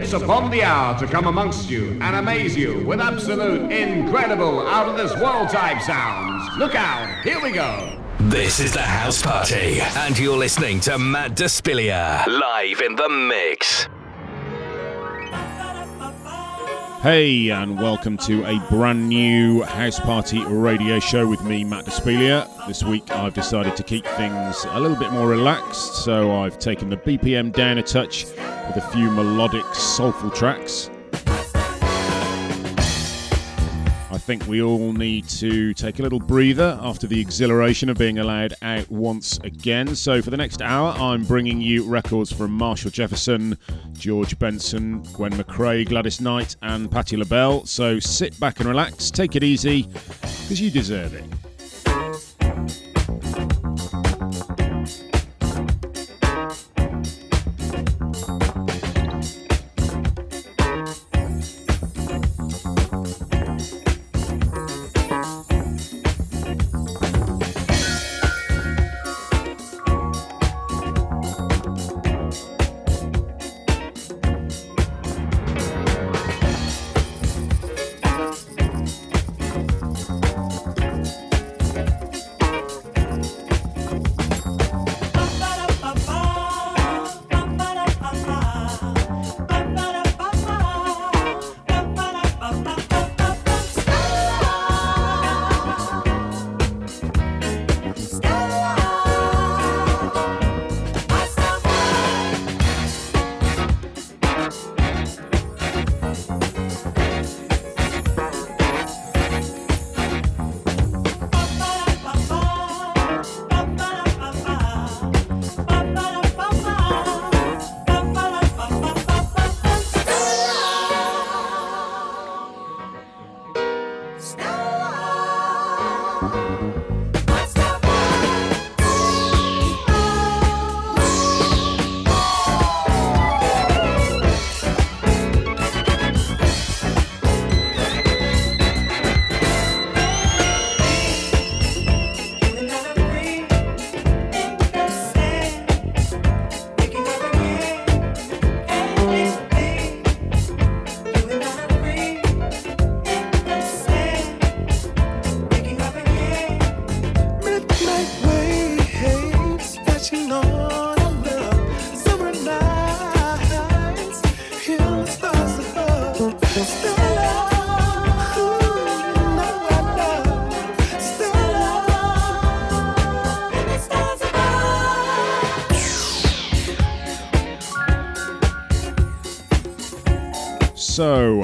It's upon the hour to come amongst you and amaze you with absolute, incredible, out of this world type sounds. Look out, here we go. This is the house party, and you're listening to Matt Despilia live in the mix. Hey, and welcome to a brand new House Party radio show with me, Matt Despilia. This week I've decided to keep things a little bit more relaxed, so I've taken the BPM down a touch with a few melodic, soulful tracks. I think we all need to take a little breather after the exhilaration of being allowed out once again. So, for the next hour, I'm bringing you records from Marshall Jefferson, George Benson, Gwen McCrae, Gladys Knight, and Patti LaBelle. So, sit back and relax, take it easy, because you deserve it.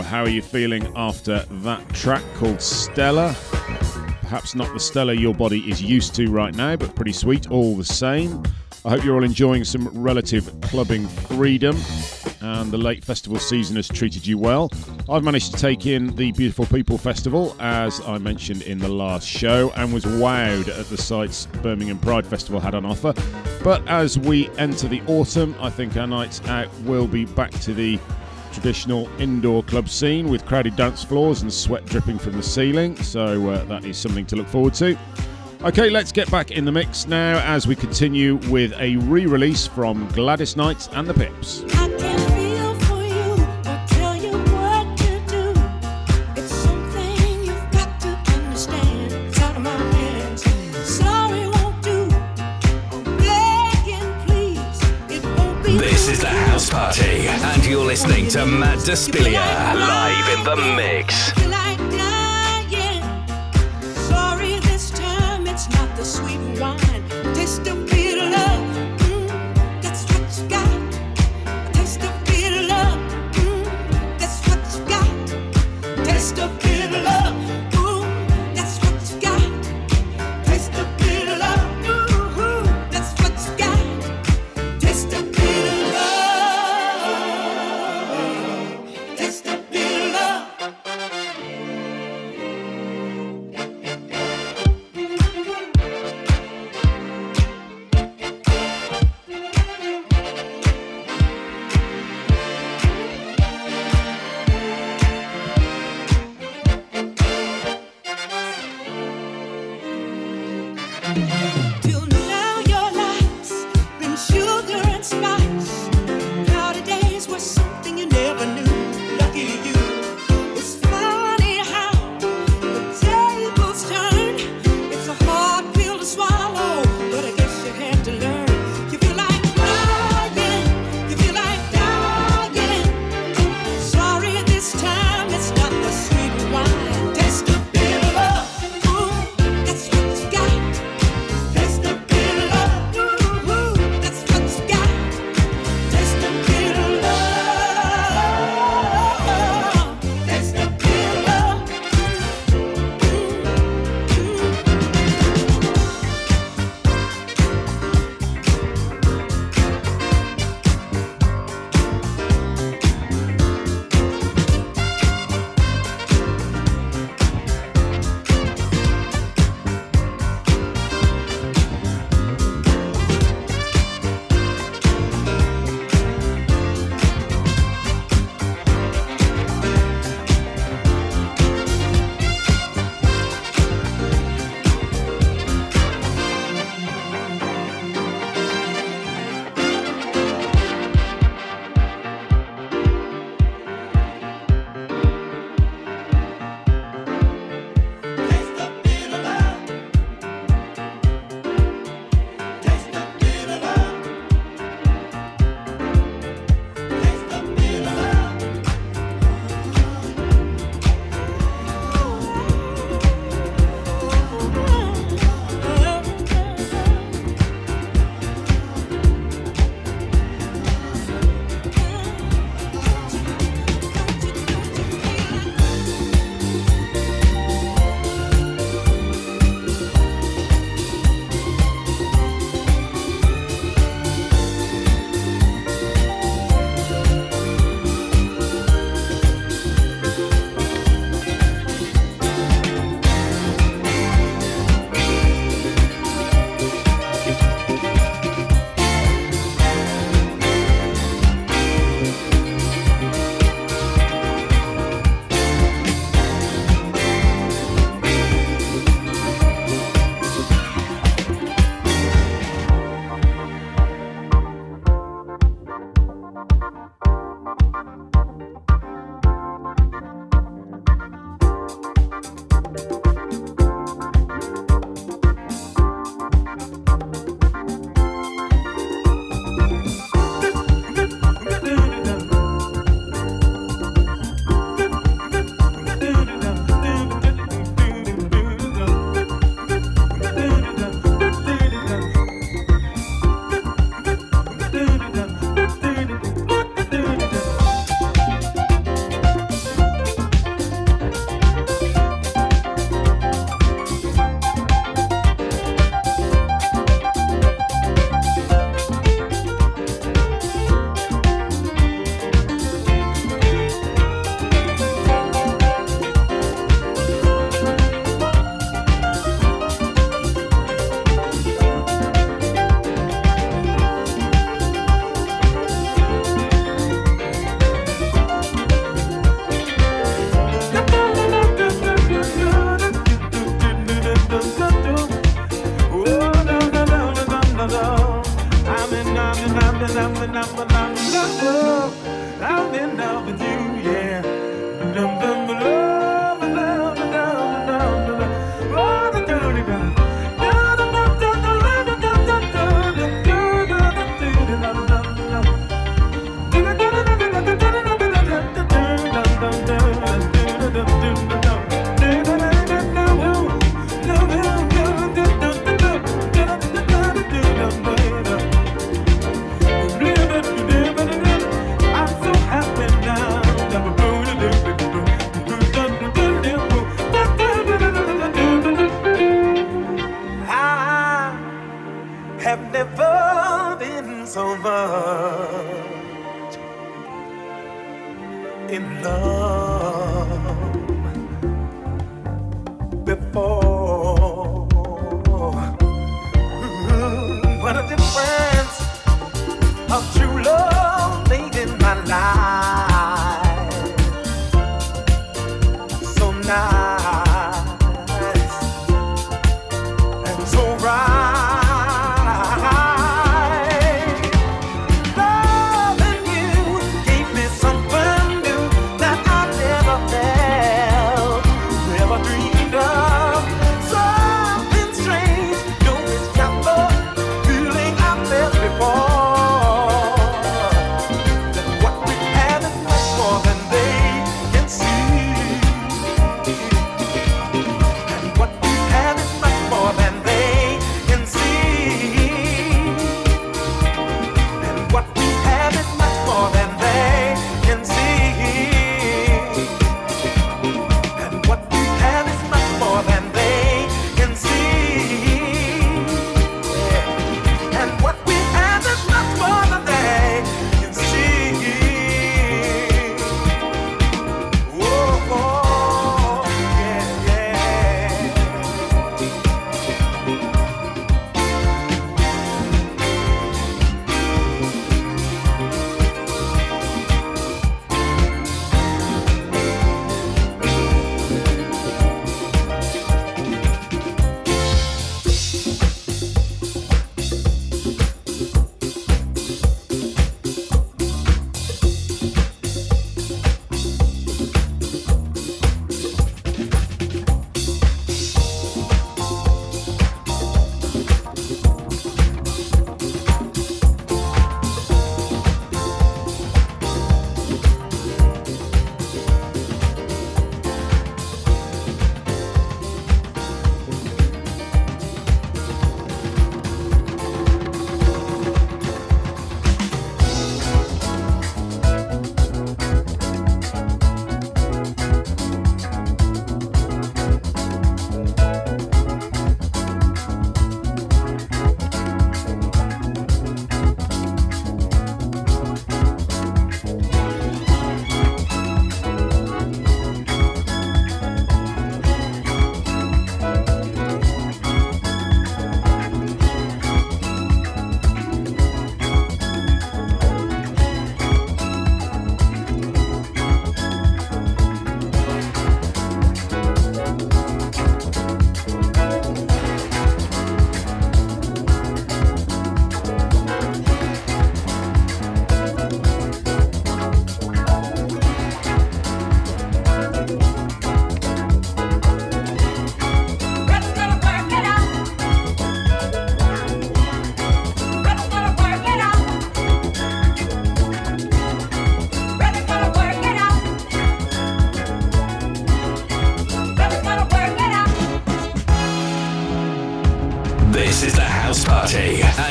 How are you feeling after that track called Stella? Perhaps not the Stella your body is used to right now, but pretty sweet all the same. I hope you're all enjoying some relative clubbing freedom and the late festival season has treated you well. I've managed to take in the Beautiful People Festival, as I mentioned in the last show, and was wowed at the sights Birmingham Pride Festival had on offer. But as we enter the autumn, I think our nights out will be back to the traditional indoor club scene with crowded dance floors and sweat dripping from the ceiling, so uh, that is something to look forward to. Okay, let's get back in the mix now as we continue with a re release from Gladys Knight and the Pips. Listening to Matt Despilia live in the mix. Sorry, this time it's not the sweet wine.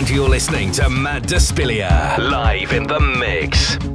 Of you're listening to Matt Despilia live in the mix.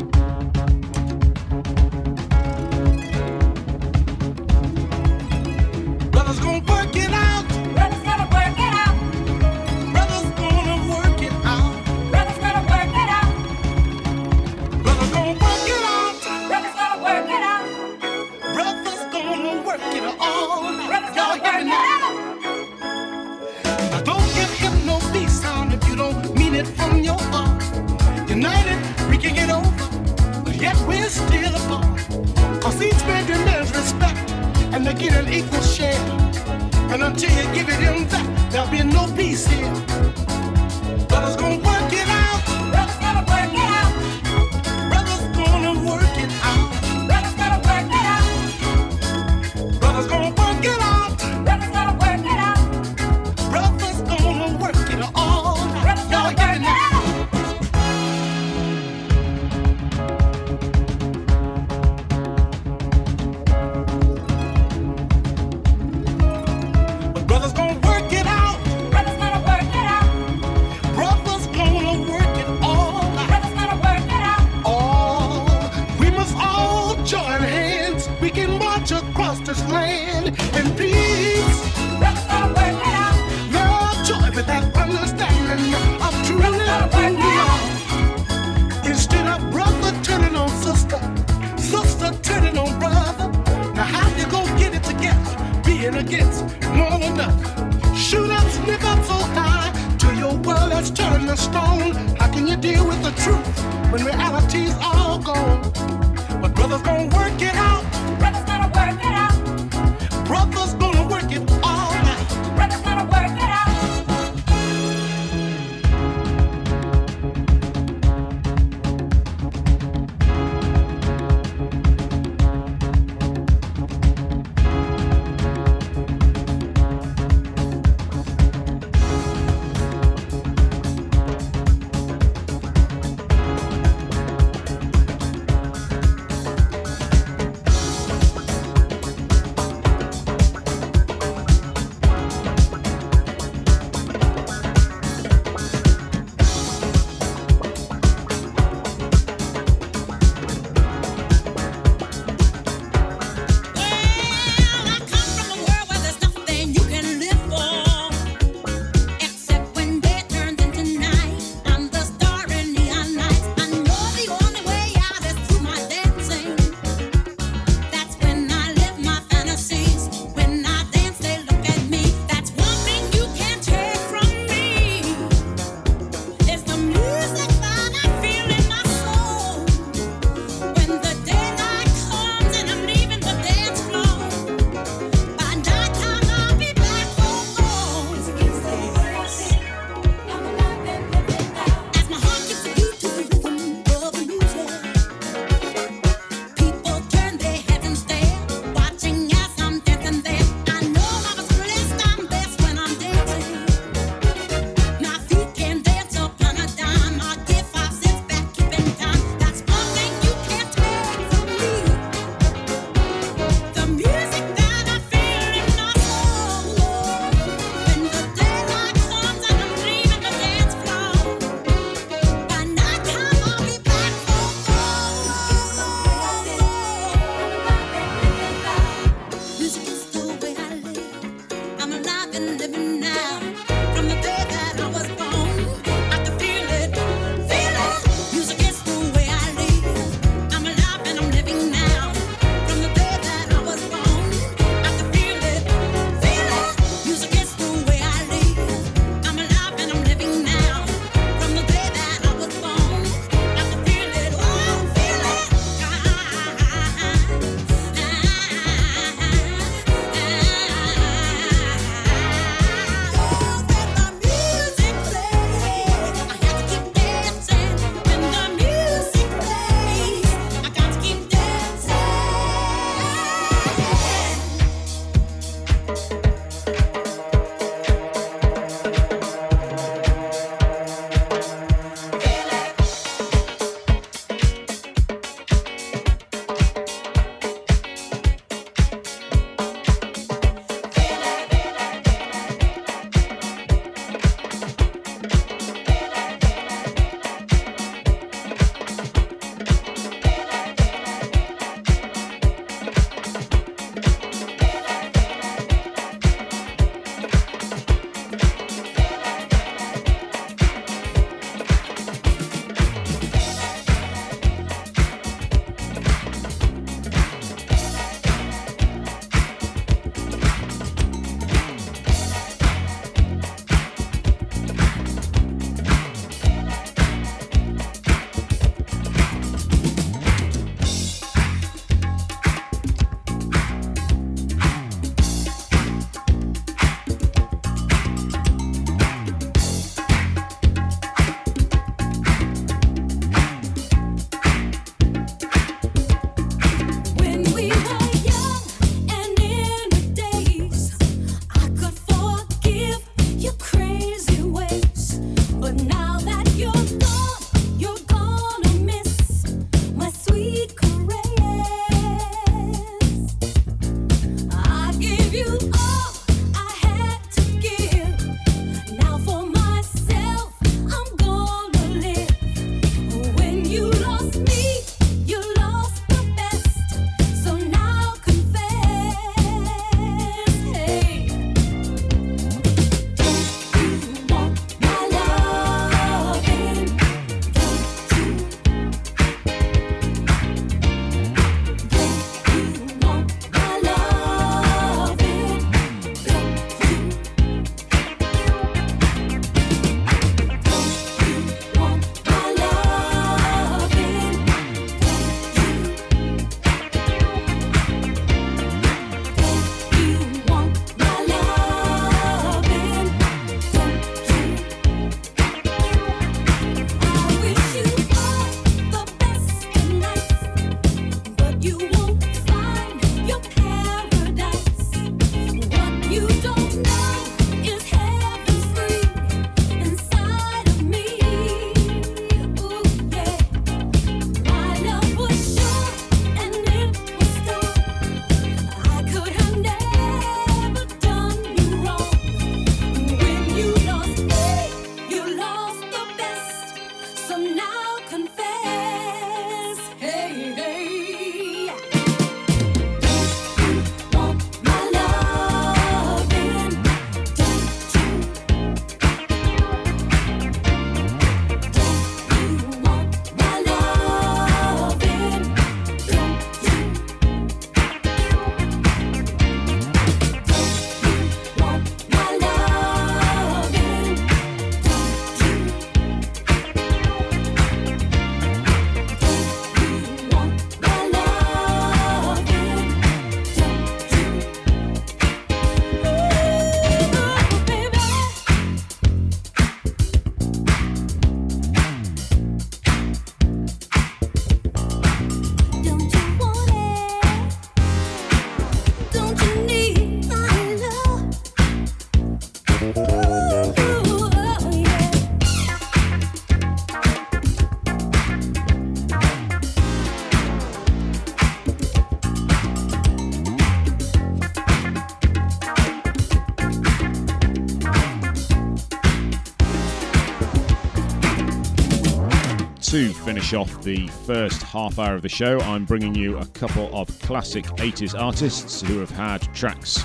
finish off the first half hour of the show, I'm bringing you a couple of classic 80s artists who have had tracks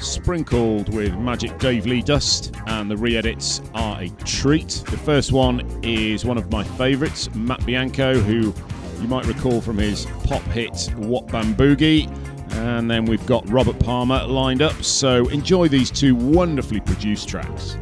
sprinkled with Magic Dave Lee dust, and the re edits are a treat. The first one is one of my favourites, Matt Bianco, who you might recall from his pop hit Wap-Bam-Boogie. And then we've got Robert Palmer lined up, so enjoy these two wonderfully produced tracks.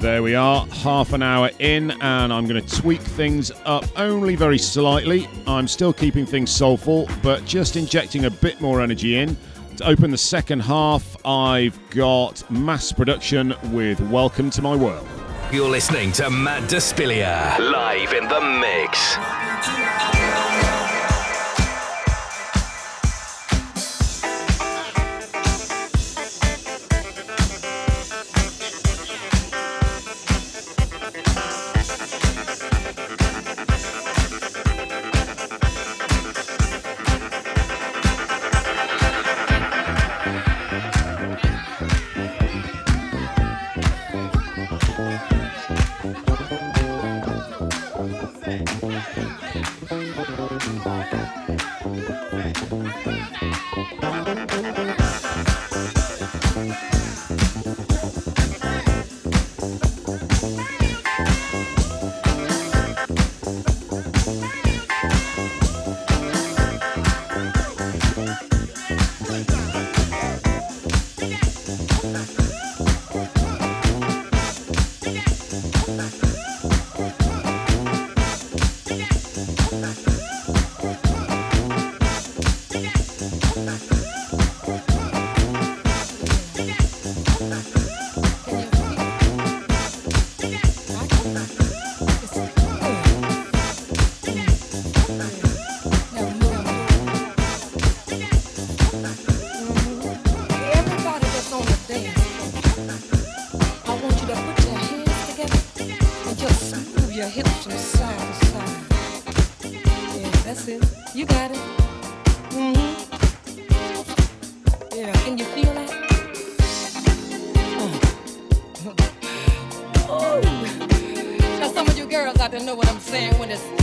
There we are, half an hour in, and I'm going to tweak things up only very slightly. I'm still keeping things soulful, but just injecting a bit more energy in. To open the second half, I've got mass production with Welcome to My World. You're listening to Matt Despilia live in the mix. You got it. Mm-hmm. Yeah, can you feel that? Mm. Oh. Now some of you girls know what I'm saying when it's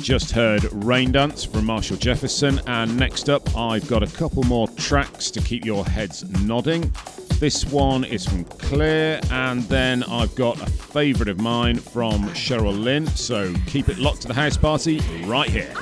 just heard Rain Dance from Marshall Jefferson, and next up, I've got a couple more tracks to keep your heads nodding. This one is from Clear, and then I've got a favourite of mine from Cheryl Lynn, so keep it locked to the house party right here.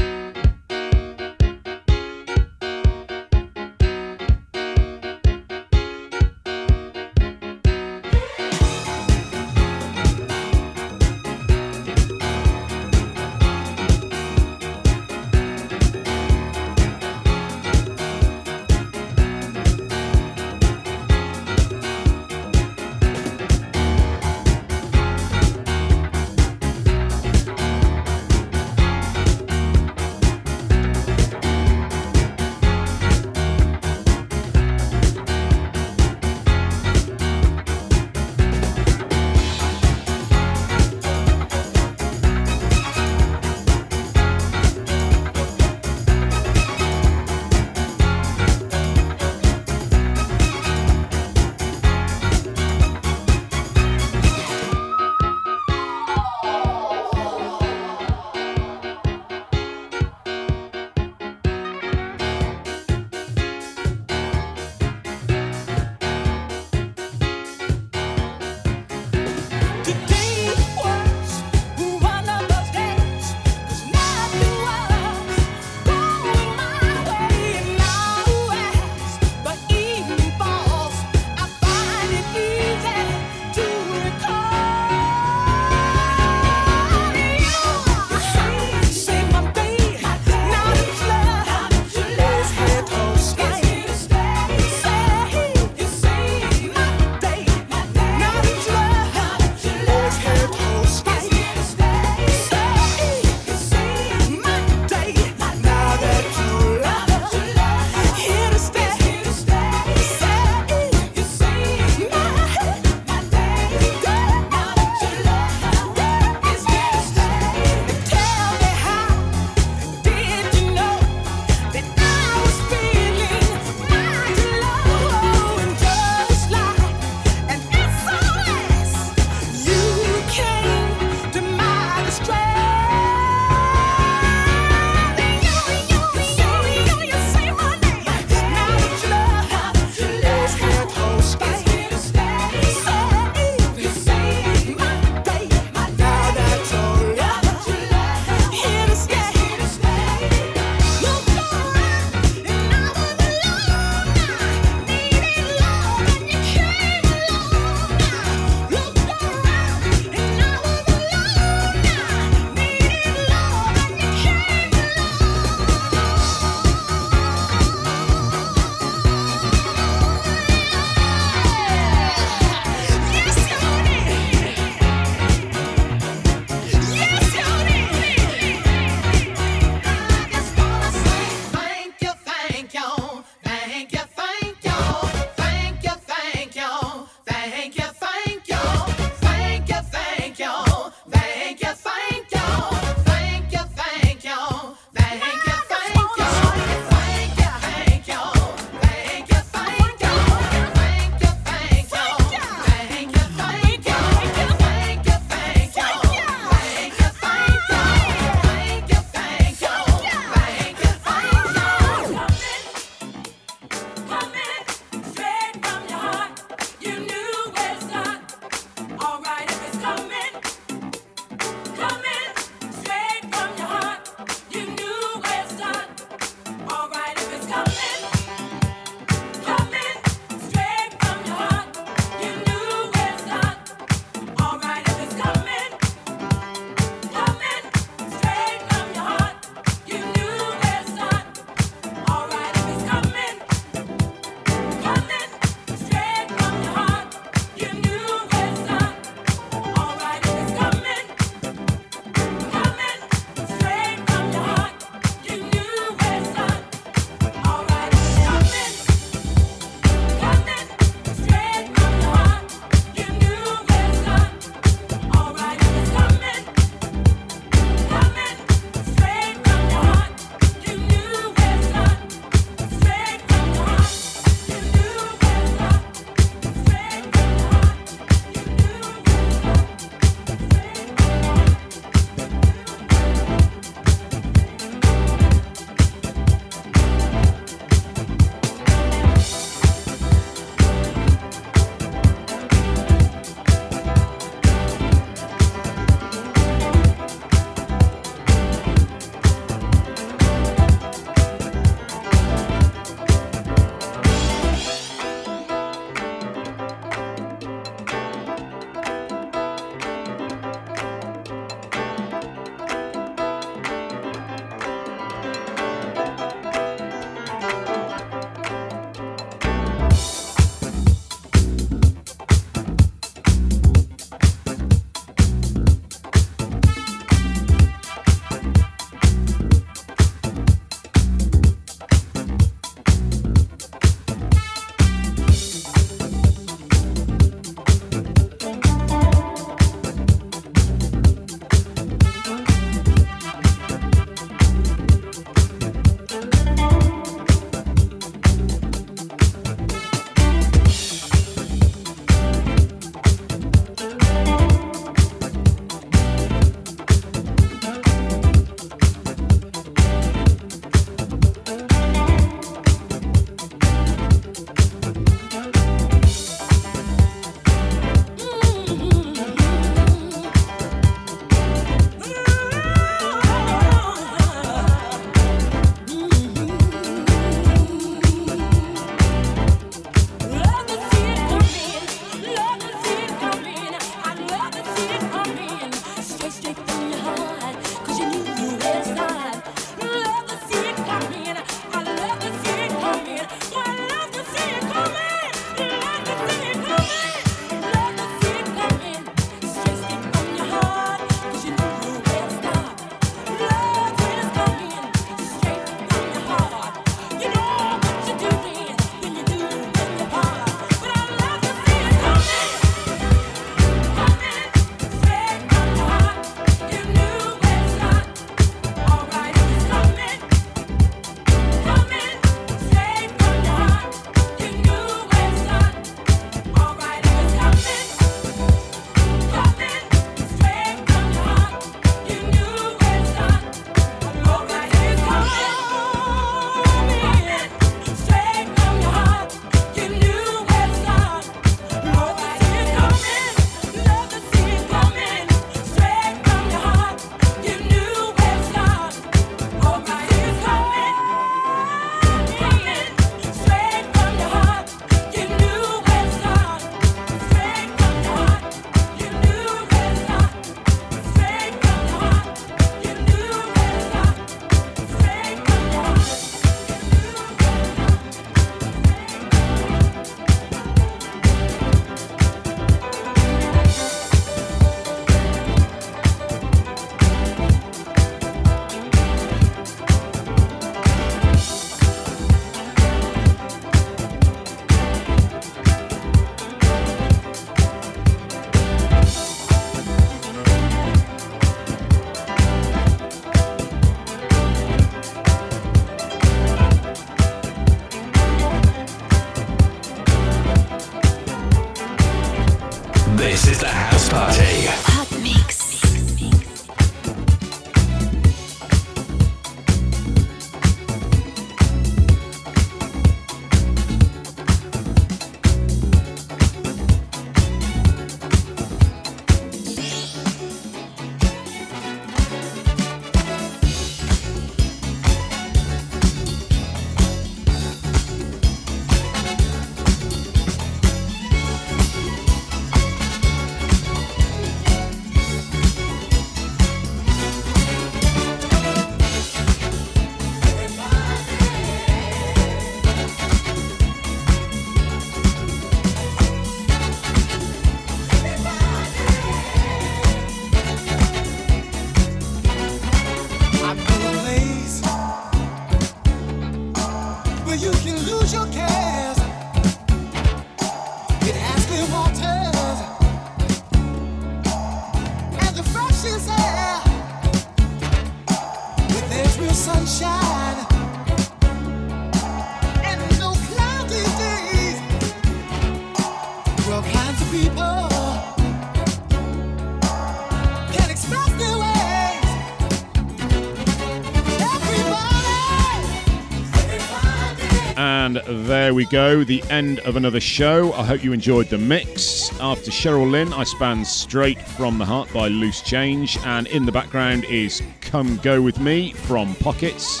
There we go, the end of another show. I hope you enjoyed the mix. After Cheryl Lynn, I span straight from the heart by Loose Change, and in the background is Come Go With Me from Pockets.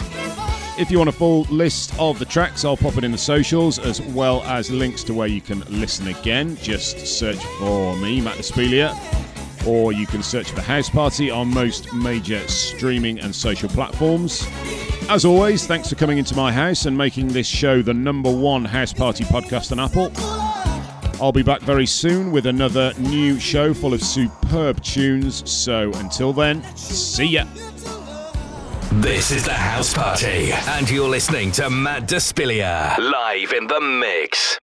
If you want a full list of the tracks, I'll pop it in the socials as well as links to where you can listen again. Just search for me, Matt Despelia, or you can search for House Party on most major streaming and social platforms. As always, thanks for coming into my house and making this show the number one House Party podcast on Apple. I'll be back very soon with another new show full of superb tunes. So until then, see ya. This is the house party, and you're listening to Matt Despilia live in the mix.